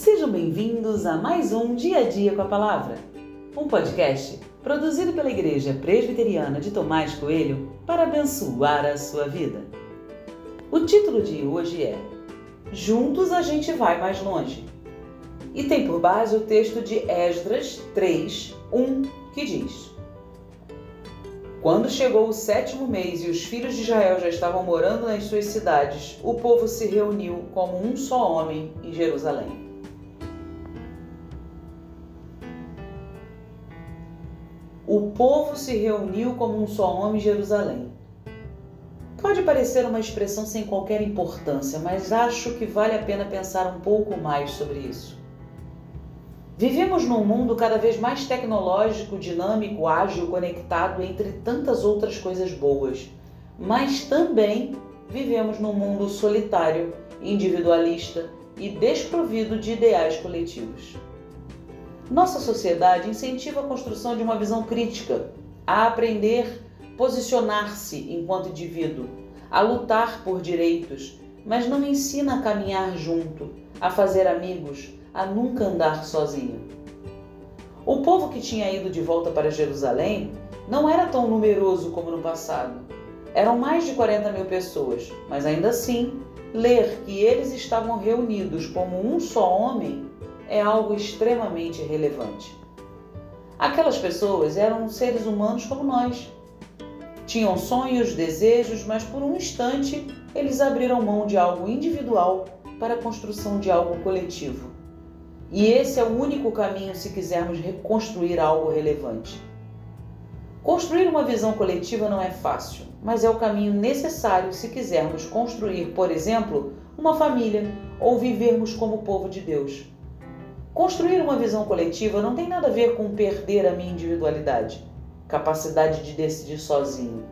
Sejam bem-vindos a mais um Dia a Dia com a Palavra, um podcast produzido pela Igreja Presbiteriana de Tomás Coelho para abençoar a sua vida. O título de hoje é Juntos a gente vai mais longe. E tem por base o texto de Esdras 3, 1, que diz: Quando chegou o sétimo mês e os filhos de Israel já estavam morando nas suas cidades, o povo se reuniu como um só homem em Jerusalém. O povo se reuniu como um só homem em Jerusalém. Pode parecer uma expressão sem qualquer importância, mas acho que vale a pena pensar um pouco mais sobre isso. Vivemos num mundo cada vez mais tecnológico, dinâmico, ágil, conectado, entre tantas outras coisas boas. Mas também vivemos num mundo solitário, individualista e desprovido de ideais coletivos. Nossa sociedade incentiva a construção de uma visão crítica, a aprender posicionar-se enquanto indivíduo, a lutar por direitos, mas não ensina a caminhar junto, a fazer amigos, a nunca andar sozinho. O povo que tinha ido de volta para Jerusalém não era tão numeroso como no passado. Eram mais de 40 mil pessoas, mas ainda assim, ler que eles estavam reunidos como um só homem é algo extremamente relevante. Aquelas pessoas eram seres humanos como nós. Tinham sonhos, desejos, mas por um instante eles abriram mão de algo individual para a construção de algo coletivo. E esse é o único caminho se quisermos reconstruir algo relevante. Construir uma visão coletiva não é fácil, mas é o caminho necessário se quisermos construir, por exemplo, uma família ou vivermos como povo de Deus. Construir uma visão coletiva não tem nada a ver com perder a minha individualidade, capacidade de decidir sozinho,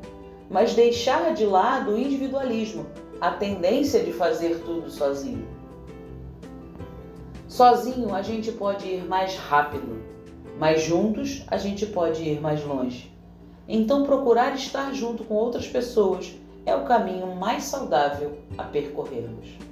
mas deixar de lado o individualismo, a tendência de fazer tudo sozinho. Sozinho a gente pode ir mais rápido, mas juntos a gente pode ir mais longe. Então, procurar estar junto com outras pessoas é o caminho mais saudável a percorrermos.